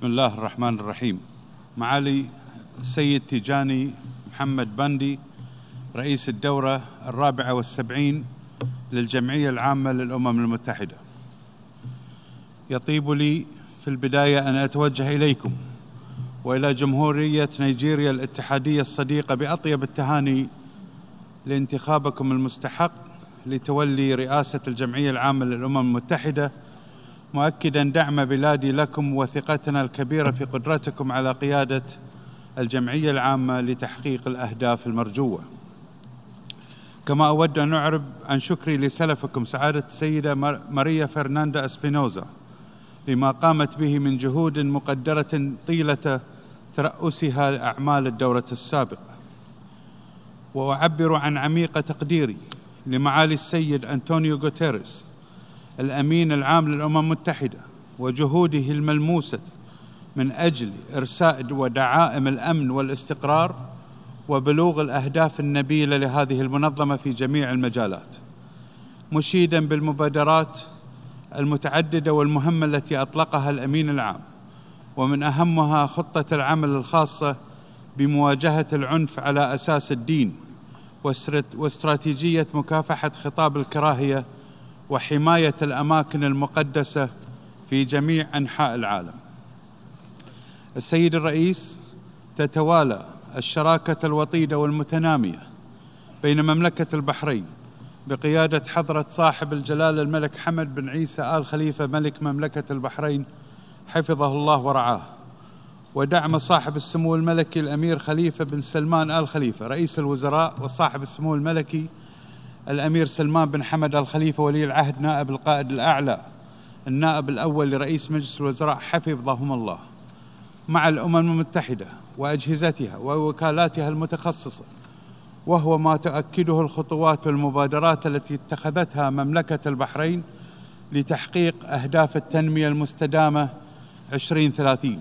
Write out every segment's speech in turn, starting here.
بسم الله الرحمن الرحيم. معالي السيد تيجاني محمد بندي رئيس الدورة الرابعة والسبعين للجمعية العامة للأمم المتحدة. يطيب لي في البداية أن أتوجه إليكم وإلى جمهورية نيجيريا الاتحادية الصديقة بأطيب التهاني لانتخابكم المستحق لتولي رئاسة الجمعية العامة للأمم المتحدة مؤكدا دعم بلادي لكم وثقتنا الكبيرة في قدرتكم على قيادة الجمعية العامة لتحقيق الأهداف المرجوة. كما أود أن أعرب عن شكري لسلفكم سعادة السيدة ماريا فرناندا إسبينوزا لما قامت به من جهود مقدرة طيلة ترأسها لاعمال الدورة السابقة. وأعبر عن عميق تقديري لمعالي السيد أنطونيو غوتيريس الأمين العام للأمم المتحدة وجهوده الملموسة من أجل إرساء ودعائم الأمن والاستقرار وبلوغ الأهداف النبيلة لهذه المنظمة في جميع المجالات. مشيدا بالمبادرات المتعددة والمهمة التي أطلقها الأمين العام ومن أهمها خطة العمل الخاصة بمواجهة العنف على أساس الدين واستراتيجية مكافحة خطاب الكراهية وحماية الأماكن المقدسة في جميع أنحاء العالم. السيد الرئيس تتوالى الشراكة الوطيدة والمتنامية بين مملكة البحرين بقيادة حضرة صاحب الجلاله الملك حمد بن عيسى آل خليفة ملك مملكة البحرين حفظه الله ورعاه ودعم صاحب السمو الملكي الأمير خليفة بن سلمان آل خليفة رئيس الوزراء وصاحب السمو الملكي الأمير سلمان بن حمد الخليفة ولي العهد نائب القائد الأعلى النائب الأول لرئيس مجلس الوزراء حفظهم الله. مع الأمم المتحدة وأجهزتها ووكالاتها المتخصصة وهو ما تؤكده الخطوات والمبادرات التي اتخذتها مملكة البحرين لتحقيق أهداف التنمية المستدامة 2030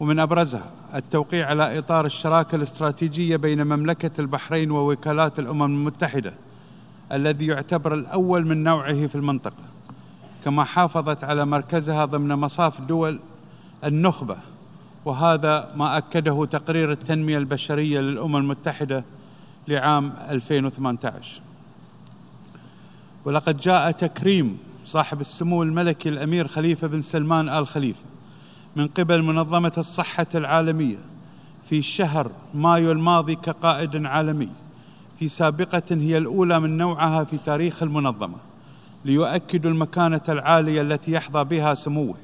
ومن أبرزها التوقيع على إطار الشراكة الاستراتيجية بين مملكة البحرين ووكالات الأمم المتحدة الذي يعتبر الأول من نوعه في المنطقة. كما حافظت على مركزها ضمن مصاف دول النخبة وهذا ما أكده تقرير التنمية البشرية للأمم المتحدة لعام 2018 ولقد جاء تكريم صاحب السمو الملكي الأمير خليفة بن سلمان آل خليفة. من قبل منظمة الصحة العالمية في شهر مايو الماضي كقائد عالمي في سابقة هي الأولى من نوعها في تاريخ المنظمة ليؤكد المكانة العالية التي يحظى بها سموه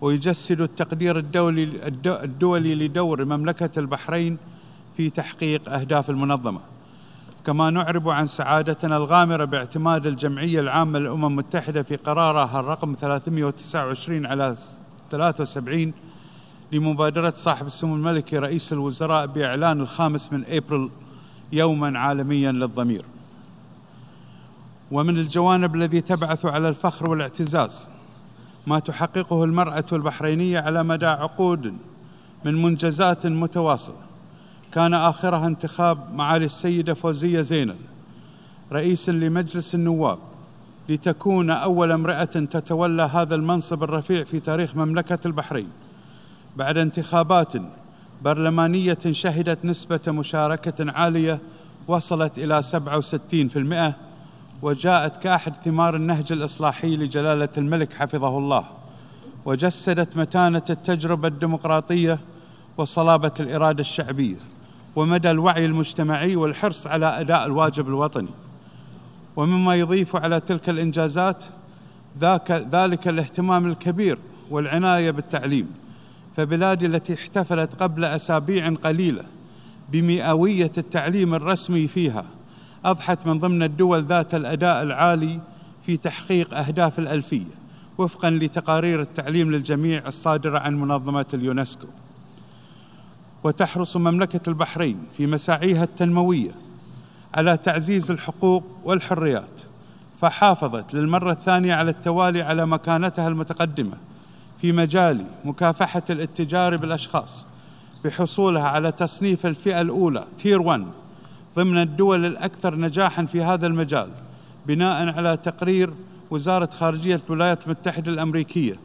ويجسد التقدير الدولي الدولي لدور مملكة البحرين في تحقيق أهداف المنظمة. كما نعرب عن سعادتنا الغامرة باعتماد الجمعية العامة للأمم المتحدة في قرارها الرقم 329 على 73 لمبادرة صاحب السمو الملكي رئيس الوزراء بإعلان الخامس من أبريل يوما عالميا للضمير. ومن الجوانب الذي تبعث على الفخر والاعتزاز ما تحققه المرأة البحرينية على مدى عقود من منجزات متواصلة. كان آخرها انتخاب معالي السيدة فوزية زينب رئيسا لمجلس النواب. لتكون أول امرأة تتولى هذا المنصب الرفيع في تاريخ مملكة البحرين بعد انتخابات برلمانية شهدت نسبة مشاركة عالية وصلت إلى 67% وجاءت كأحد ثمار النهج الإصلاحي لجلالة الملك حفظه الله وجسدت متانة التجربة الديمقراطية وصلابة الإرادة الشعبية ومدى الوعي المجتمعي والحرص على أداء الواجب الوطني. ومما يضيف على تلك الإنجازات ذاك ذلك الاهتمام الكبير والعناية بالتعليم فبلادي التي احتفلت قبل أسابيع قليلة بمئوية التعليم الرسمي فيها أضحت من ضمن الدول ذات الأداء العالي في تحقيق أهداف الألفية وفقا لتقارير التعليم للجميع الصادرة عن منظمة اليونسكو. وتحرص مملكة البحرين في مساعيها التنموية على تعزيز الحقوق والحريات فحافظت للمرة الثانية على التوالي على مكانتها المتقدمة في مجال مكافحة الاتجار بالأشخاص بحصولها على تصنيف الفئة الأولى تير 1 ضمن الدول الأكثر نجاحا في هذا المجال بناء على تقرير وزارة خارجية الولايات المتحدة الأمريكية.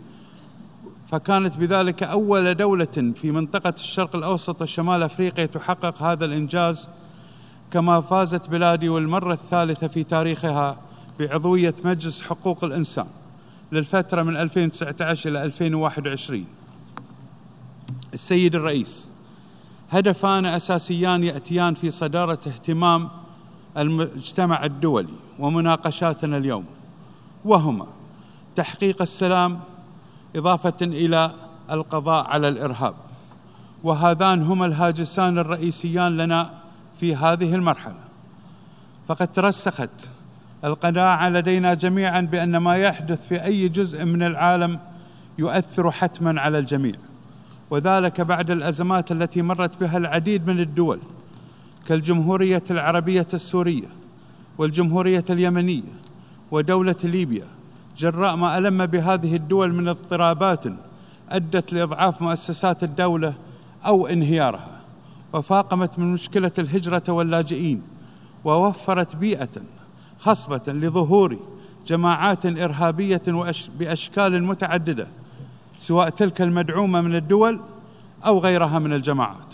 فكانت بذلك أول دولة في منطقة الشرق الأوسط وشمال أفريقيا تحقق هذا الإنجاز كما فازت بلادي والمرة الثالثة في تاريخها بعضوية مجلس حقوق الإنسان للفترة من 2019 إلى 2021 السيد الرئيس هدفان أساسيان يأتيان في صدارة اهتمام المجتمع الدولي ومناقشاتنا اليوم وهما تحقيق السلام إضافة إلى القضاء على الإرهاب وهذان هما الهاجسان الرئيسيان لنا في هذه المرحلة. فقد ترسخت القناعة لدينا جميعا بأن ما يحدث في أي جزء من العالم يؤثر حتما على الجميع. وذلك بعد الأزمات التي مرت بها العديد من الدول كالجمهورية العربية السورية والجمهورية اليمنية ودولة ليبيا. جراء ما ألم بهذه الدول من اضطرابات أدت لإضعاف مؤسسات الدولة أو انهيارها. وفاقمت من مشكلة الهجرة واللاجئين ووفرت بيئة خصبة لظهور جماعات إرهابية بأشكال متعددة سواء تلك المدعومة من الدول أو غيرها من الجماعات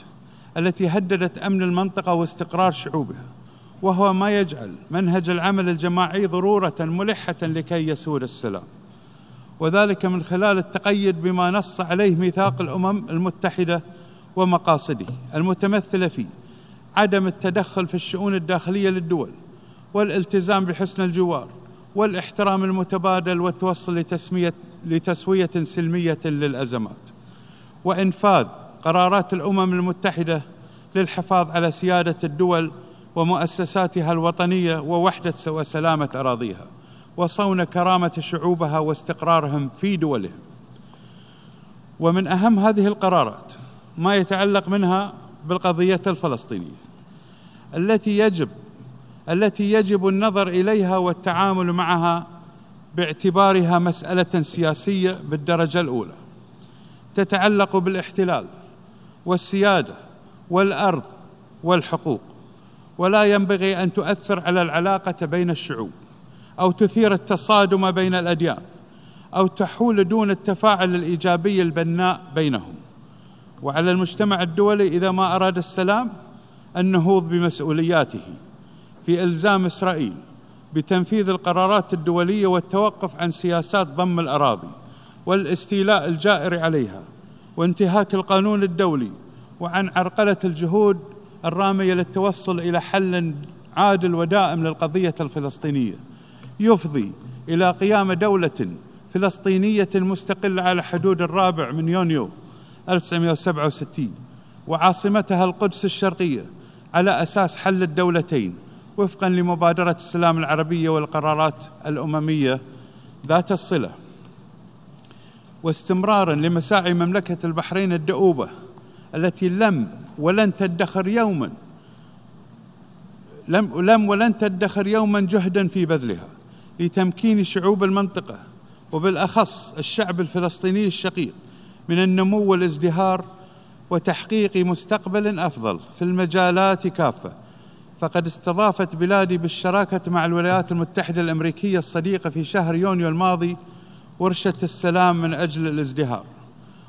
التي هددت أمن المنطقة واستقرار شعوبها وهو ما يجعل منهج العمل الجماعي ضرورة ملحة لكي يسود السلام. وذلك من خلال التقيد بما نص عليه ميثاق الأمم المتحدة ومقاصده المتمثلة في عدم التدخل في الشؤون الداخلية للدول والالتزام بحسن الجوار والاحترام المتبادل والتوصل لتسمية لتسوية سلمية للأزمات وإنفاذ قرارات الأمم المتحدة للحفاظ على سيادة الدول ومؤسساتها الوطنية ووحدة وسلامة أراضيها وصون كرامة شعوبها واستقرارهم في دولهم. ومن أهم هذه القرارات ما يتعلق منها بالقضية الفلسطينية. التي يجب التي يجب النظر إليها والتعامل معها باعتبارها مسألة سياسية بالدرجة الأولى. تتعلق بالاحتلال والسيادة والأرض والحقوق ولا ينبغي أن تؤثر على العلاقة بين الشعوب أو تثير التصادم بين الأديان أو تحول دون التفاعل الإيجابي البناء بينهم. وعلى المجتمع الدولي إذا ما أراد السلام النهوض بمسؤولياته في إلزام إسرائيل بتنفيذ القرارات الدولية والتوقف عن سياسات ضم الأراضي والاستيلاء الجائر عليها وانتهاك القانون الدولي وعن عرقلة الجهود الرامية للتوصل إلى حل عادل ودائم للقضية الفلسطينية يفضي إلى قيام دولة فلسطينية مستقلة على حدود الرابع من يونيو. 1967 وعاصمتها القدس الشرقية على أساس حل الدولتين وفقا لمبادرة السلام العربية والقرارات الأممية ذات الصلة. واستمرارا لمساعي مملكة البحرين الدؤوبة التي لم ولن تدخر يوما لم لم ولن تدخر يوما جهدا في بذلها لتمكين شعوب المنطقة وبالأخص الشعب الفلسطيني الشقيق. من النمو والازدهار وتحقيق مستقبل أفضل في المجالات كافة. فقد استضافت بلادي بالشراكة مع الولايات المتحدة الأمريكية الصديقة في شهر يونيو الماضي ورشة السلام من أجل الازدهار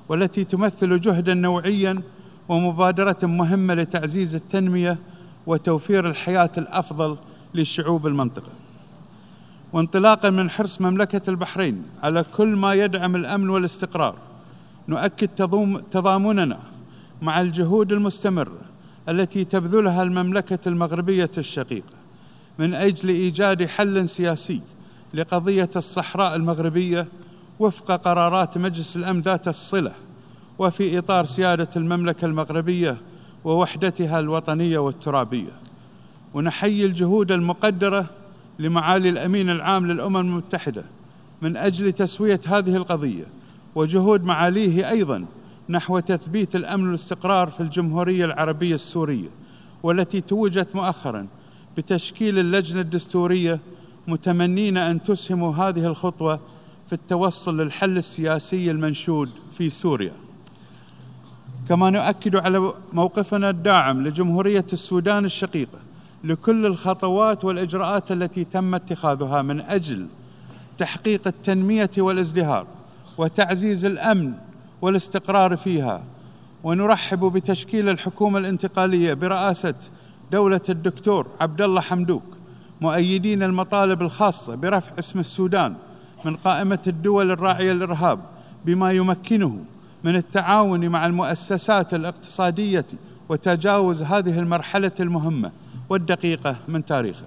والتي تمثل جهدا نوعيا ومبادرة مهمة لتعزيز التنمية وتوفير الحياة الأفضل لشعوب المنطقة. وانطلاقا من حرص مملكة البحرين على كل ما يدعم الأمن والاستقرار نؤكد تضامننا مع الجهود المستمره التي تبذلها المملكة المغربية الشقيقة من أجل إيجاد حل سياسي لقضية الصحراء المغربية وفق قرارات مجلس الأمن ذات الصلة وفي إطار سيادة المملكة المغربية ووحدتها الوطنية والترابية. ونحيي الجهود المقدرة لمعالي الأمين العام للأمم المتحدة من أجل تسوية هذه القضية وجهود معاليه أيضا نحو تثبيت الأمن والاستقرار في الجمهورية العربية السورية والتي توجت مؤخرا بتشكيل اللجنة الدستورية متمنين أن تسهموا هذه الخطوة في التوصل للحل السياسي المنشود في سوريا. كما نؤكد على موقفنا الداعم لجمهورية السودان الشقيقة لكل الخطوات والإجراءات التي تم اتخاذها من أجل تحقيق التنمية والازدهار وتعزيز الأمن والاستقرار فيها ونرحب بتشكيل الحكومة الانتقالية برئاسة دولة الدكتور عبد الله حمدوك مؤيدين المطالب الخاصة برفع اسم السودان من قائمة الدول الراعية للإرهاب بما يمكنه من التعاون مع المؤسسات الاقتصادية وتجاوز هذه المرحلة المهمة والدقيقة من تاريخه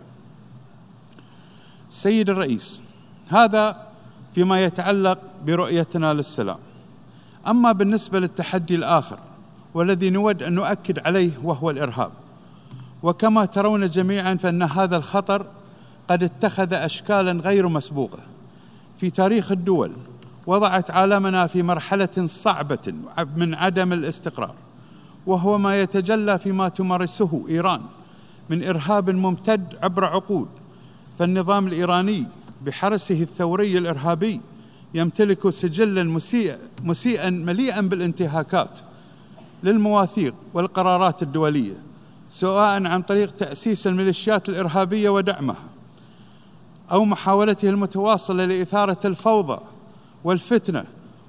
سيد الرئيس هذا فيما يتعلق برؤيتنا للسلام. أما بالنسبة للتحدي الآخر والذي نود أن نؤكد عليه وهو الإرهاب وكما ترون جميعا فإن هذا الخطر قد اتخذ اشكالا غير مسبوقة. في تاريخ الدول وضعت عالمنا في مرحلة صعبة من عدم الاستقرار وهو ما يتجلى فيما تمارسه إيران من إرهاب ممتد عبر عقود. فالنظام الإيراني بحرسه الثوري الإرهابي يمتلك سجلا مسيء مسيئا مليئا بالانتهاكات للمواثيق والقرارات الدولية سواء عن طريق تأسيس الميليشيات الإرهابية ودعمها أو محاولته المتواصلة لإثارة الفوضى والفتنة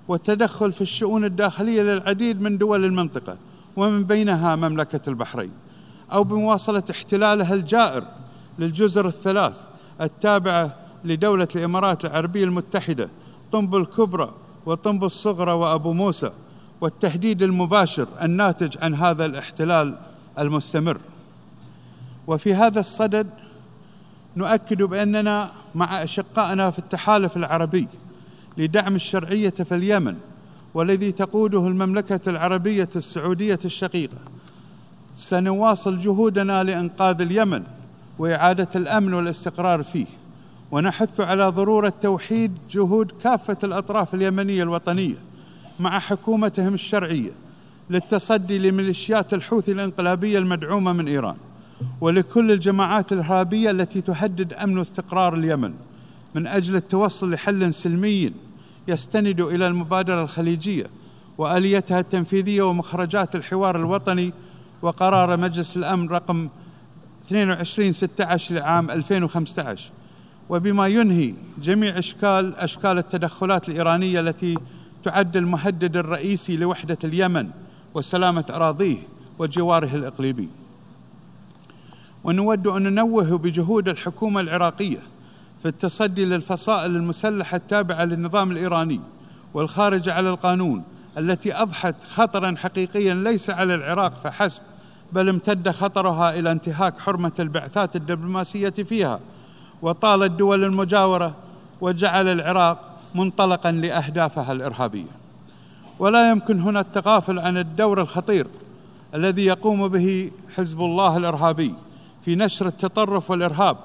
والتدخل في الشؤون الداخلية للعديد من دول المنطقة ومن بينها مملكة البحرين أو بمواصلة احتلالها الجائر للجزر الثلاث التابعة لدولة الإمارات العربية المتحدة طنب الكبرى وطنب الصغرى وأبو موسى والتهديد المباشر الناتج عن هذا الاحتلال المستمر. وفي هذا الصدد نؤكد بأننا مع أشقائنا في التحالف العربي لدعم الشرعية في اليمن والذي تقوده المملكة العربية السعودية الشقيقة. سنواصل جهودنا لإنقاذ اليمن وإعادة الأمن والاستقرار فيه. ونحث على ضرورة توحيد جهود كافة الأطراف اليمنية الوطنية مع حكومتهم الشرعية للتصدي لميليشيات الحوثي الانقلابية المدعومة من إيران ولكل الجماعات الإرهابية التي تهدد أمن واستقرار اليمن من أجل التوصل لحل سلمي يستند إلى المبادرة الخليجية وآليتها التنفيذية ومخرجات الحوار الوطني وقرار مجلس الأمن رقم 22 16 لعام 2015 وبما ينهي جميع اشكال أشكال التدخلات الإيرانية التي تعد المهدد الرئيسي لوحدة اليمن وسلامة أراضيه وجواره الإقليمي. ونود أن ننوه بجهود الحكومة العراقية في التصدي للفصائل المسلحة التابعة للنظام الإيراني والخارجه على القانون التي أضحت خطرا حقيقيا ليس على العراق فحسب بل امتد خطرها إلى انتهاك حرمة البعثات الدبلوماسية فيها وطال الدول المجاورة وجعل العراق منطلقا لأهدافها الإرهابية. ولا يمكن هنا التغافل عن الدور الخطير الذي يقوم به حزب الله الإرهابي في نشر التطرف والإرهاب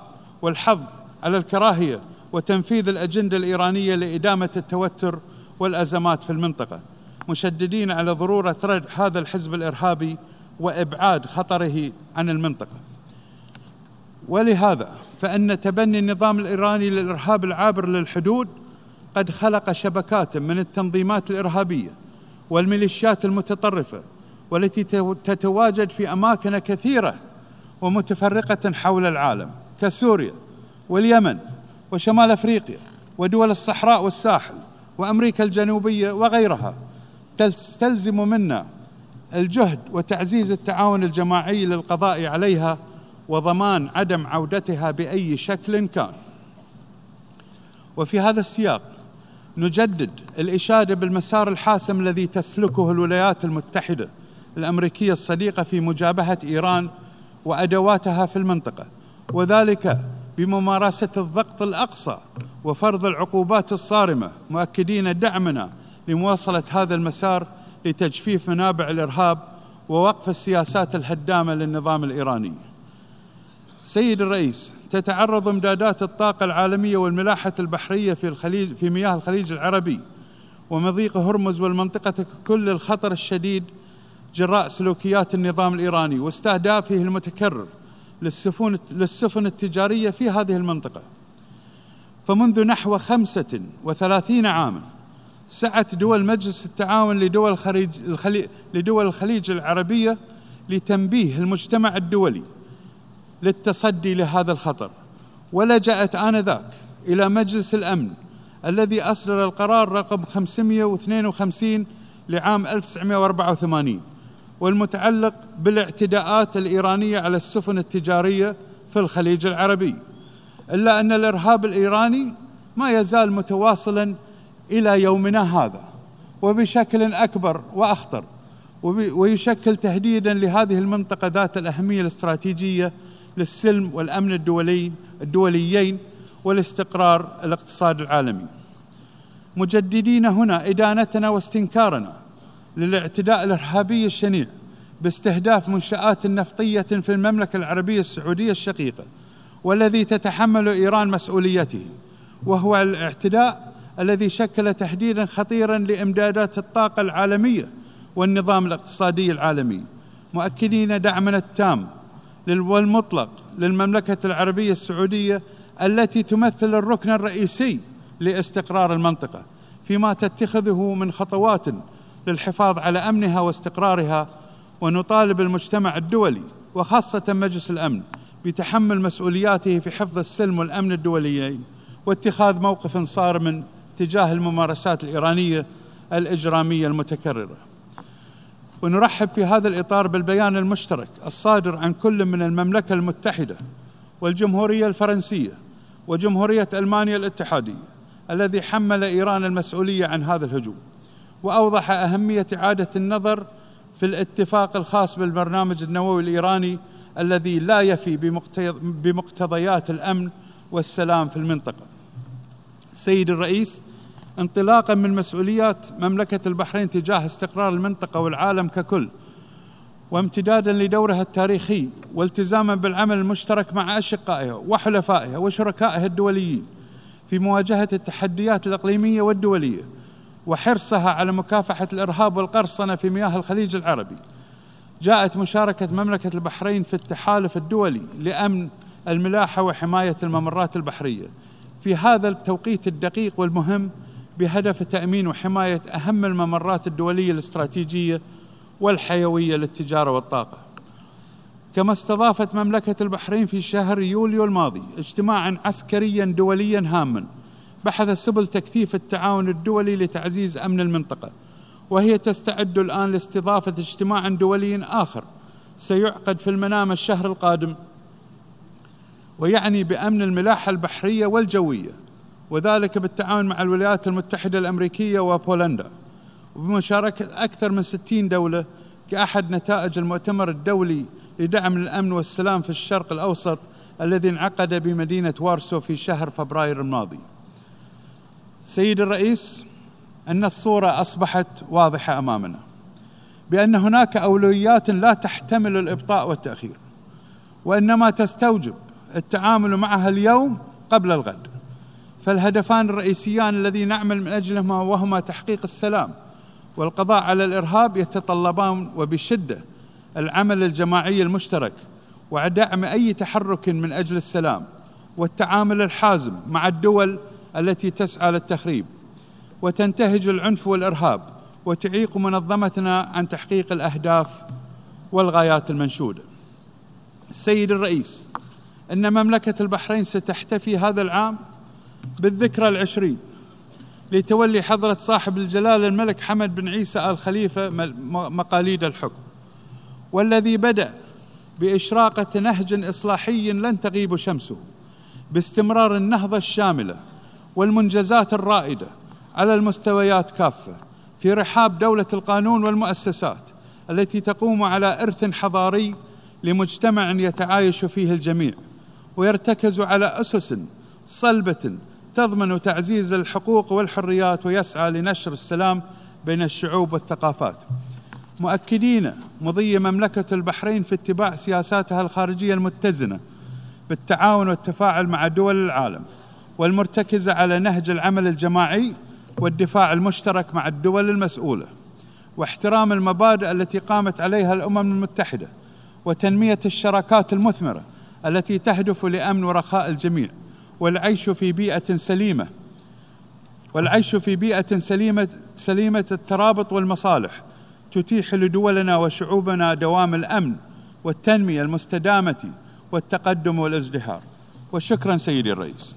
والحظ على الكراهية وتنفيذ الأجندة الإيرانية لإدامة التوتر والأزمات في المنطقة. مشددين على ضرورة ردع هذا الحزب الإرهابي وإبعاد خطره عن المنطقة. ولهذا فإن تبني النظام الإيراني للإرهاب العابر للحدود قد خلق شبكات من التنظيمات الإرهابية والميليشيات المتطرفة والتي تتواجد في أماكن كثيرة ومتفرقة حول العالم كسوريا واليمن وشمال أفريقيا ودول الصحراء والساحل وأمريكا الجنوبية وغيرها. تستلزم منا الجهد وتعزيز التعاون الجماعي للقضاء عليها وضمان عدم عودتها بأي شكل كان وفي هذا السياق نجدد الإشادة بالمسار الحاسم الذي تسلكه الولايات المتحدة الأمريكية الصديقة في مجابهة إيران وأدواتها في المنطقة وذلك بممارسة الضغط الأقصى وفرض العقوبات الصارمة مؤكدين دعمنا لمواصلة هذا المسار لتجفيف منابع الإرهاب ووقف السياسات الهدامة للنظام الإيراني. سيد الرئيس تتعرض امدادات الطاقة العالمية والملاحة البحرية في الخليج في مياه الخليج العربي ومضيق هرمز والمنطقة كل الخطر الشديد جراء سلوكيات النظام الإيراني واستهدافه المتكرر للسفن للسفن التجارية في هذه المنطقة. فمنذ نحو خمسة وثلاثين عاما سعت دول مجلس التعاون لدول الخليج, الخليج لدول الخليج العربية لتنبيه المجتمع الدولي للتصدي لهذا الخطر. ولجأت آنذاك إلى مجلس الأمن الذي أصدر القرار رقم 552 لعام 1984 والمتعلق بالاعتداءات الإيرانية على السفن التجارية في الخليج العربي. إلا أن الإرهاب الإيراني ما يزال متواصلا إلى يومنا هذا وبشكل أكبر وأخطر ويشكل تهديدا لهذه المنطقة ذات الأهمية الاستراتيجية للسلم والأمن الدولي الدوليين والاستقرار الاقتصادي العالمي. مجددين هنا إدانتنا واستنكارنا للاعتداء الإرهابي الشنيع باستهداف منشآت نفطية في المملكة العربية السعودية الشقيقة والذي تتحمل إيران مسؤوليته وهو الاعتداء الذي شكل تهديدا خطيرا لإمدادات الطاقة العالمية والنظام الاقتصادي العالمي. مؤكدين دعمنا التام والمطلق للمملكة العربية السعودية التي تمثل الركن الرئيسي لاستقرار المنطقة فيما تتخذه من خطوات للحفاظ على أمنها واستقرارها ونطالب المجتمع الدولي وخاصة مجلس الأمن بتحمل مسؤولياته في حفظ السلم والأمن الدوليين واتخاذ موقف صارم تجاه الممارسات الإيرانية الإجرامية المتكررة. ونرحب في هذا الإطار بالبيان المشترك الصادر عن كل من المملكة المتحدة والجمهورية الفرنسية وجمهورية ألمانيا الاتحادية الذي حمل إيران المسؤولية عن هذا الهجوم وأوضح أهمية إعادة النظر في الاتفاق الخاص بالبرنامج النووي الإيراني الذي لا يفي بمقتضيات الأمن والسلام في المنطقة. سيد الرئيس انطلاقا من مسؤوليات مملكة البحرين تجاه استقرار المنطقة والعالم ككل وامتدادا لدورها التاريخي والتزاما بالعمل المشترك مع أشقائها وحلفائها وشركائها الدوليين في مواجهة التحديات الإقليمية والدولية وحرصها على مكافحة الإرهاب والقرصنة في مياه الخليج العربي. جاءت مشاركة مملكة البحرين في التحالف الدولي لأمن الملاحة وحماية الممرات البحرية. في هذا التوقيت الدقيق والمهم بهدف تأمين وحماية أهم الممرات الدولية الاستراتيجية والحيوية للتجارة والطاقة. كما استضافت مملكة البحرين في شهر يوليو الماضي اجتماعا عسكريا دوليا هاما بحث سبل تكثيف التعاون الدولي لتعزيز أمن المنطقة وهي تستعد الآن لاستضافة اجتماع دولي آخر سيعقد في المنام الشهر القادم ويعني بأمن الملاحة البحرية والجوية. وذلك بالتعاون مع الولايات المتحدة الأمريكية وبولندا. وبمشاركة أكثر من ستين دولة كأحد نتائج المؤتمر الدولي لدعم الأمن والسلام في الشرق الأوسط الذي انعقد بمدينة وارسو في شهر فبراير الماضي. سيد الرئيس أن الصورة أصبحت واضحة أمامنا بأن هناك أولويات لا تحتمل الإبطاء والتأخير وإنما تستوجب التعامل معها اليوم قبل الغد. فالهدفان الرئيسيان الذي نعمل من اجلهما وهما تحقيق السلام والقضاء على الإرهاب يتطلبان وبشدة العمل الجماعي المشترك ودعم أي تحرك من أجل السلام والتعامل الحازم مع الدول التي تسعى للتخريب وتنتهج العنف والإرهاب وتعيق منظمتنا عن تحقيق الأهداف والغايات المنشودة. السيد الرئيس إن مملكة البحرين ستحتفي هذا العام بالذكرى العشرين لتولي حضرة صاحب الجلالة الملك حمد بن عيسى آل خليفة مقاليد الحكم. والذي بدأ بإشراقة نهج إصلاحي لن تغيب شمسه باستمرار النهضة الشاملة والمنجزات الرائدة على المستويات كافة في رحاب دولة القانون والمؤسسات التي تقوم على إرث حضاري لمجتمع يتعايش فيه الجميع ويرتكز على أسس صلبة تضمن تعزيز الحقوق والحريات ويسعى لنشر السلام بين الشعوب والثقافات. مؤكدين مضي مملكة البحرين في اتباع سياساتها الخارجية المتزنة بالتعاون والتفاعل مع دول العالم والمرتكزه على نهج العمل الجماعي والدفاع المشترك مع الدول المسؤولة واحترام المبادئ التي قامت عليها الأمم المتحدة وتنمية الشراكات المثمرة التي تهدف لأمن ورخاء الجميع. والعيش في بيئة سليمة. والعيش في بيئة سليمة سليمة الترابط والمصالح تتيح لدولنا وشعوبنا دوام الأمن والتنمية المستدامة والتقدم والازدهار. وشكرا سيدي الرئيس.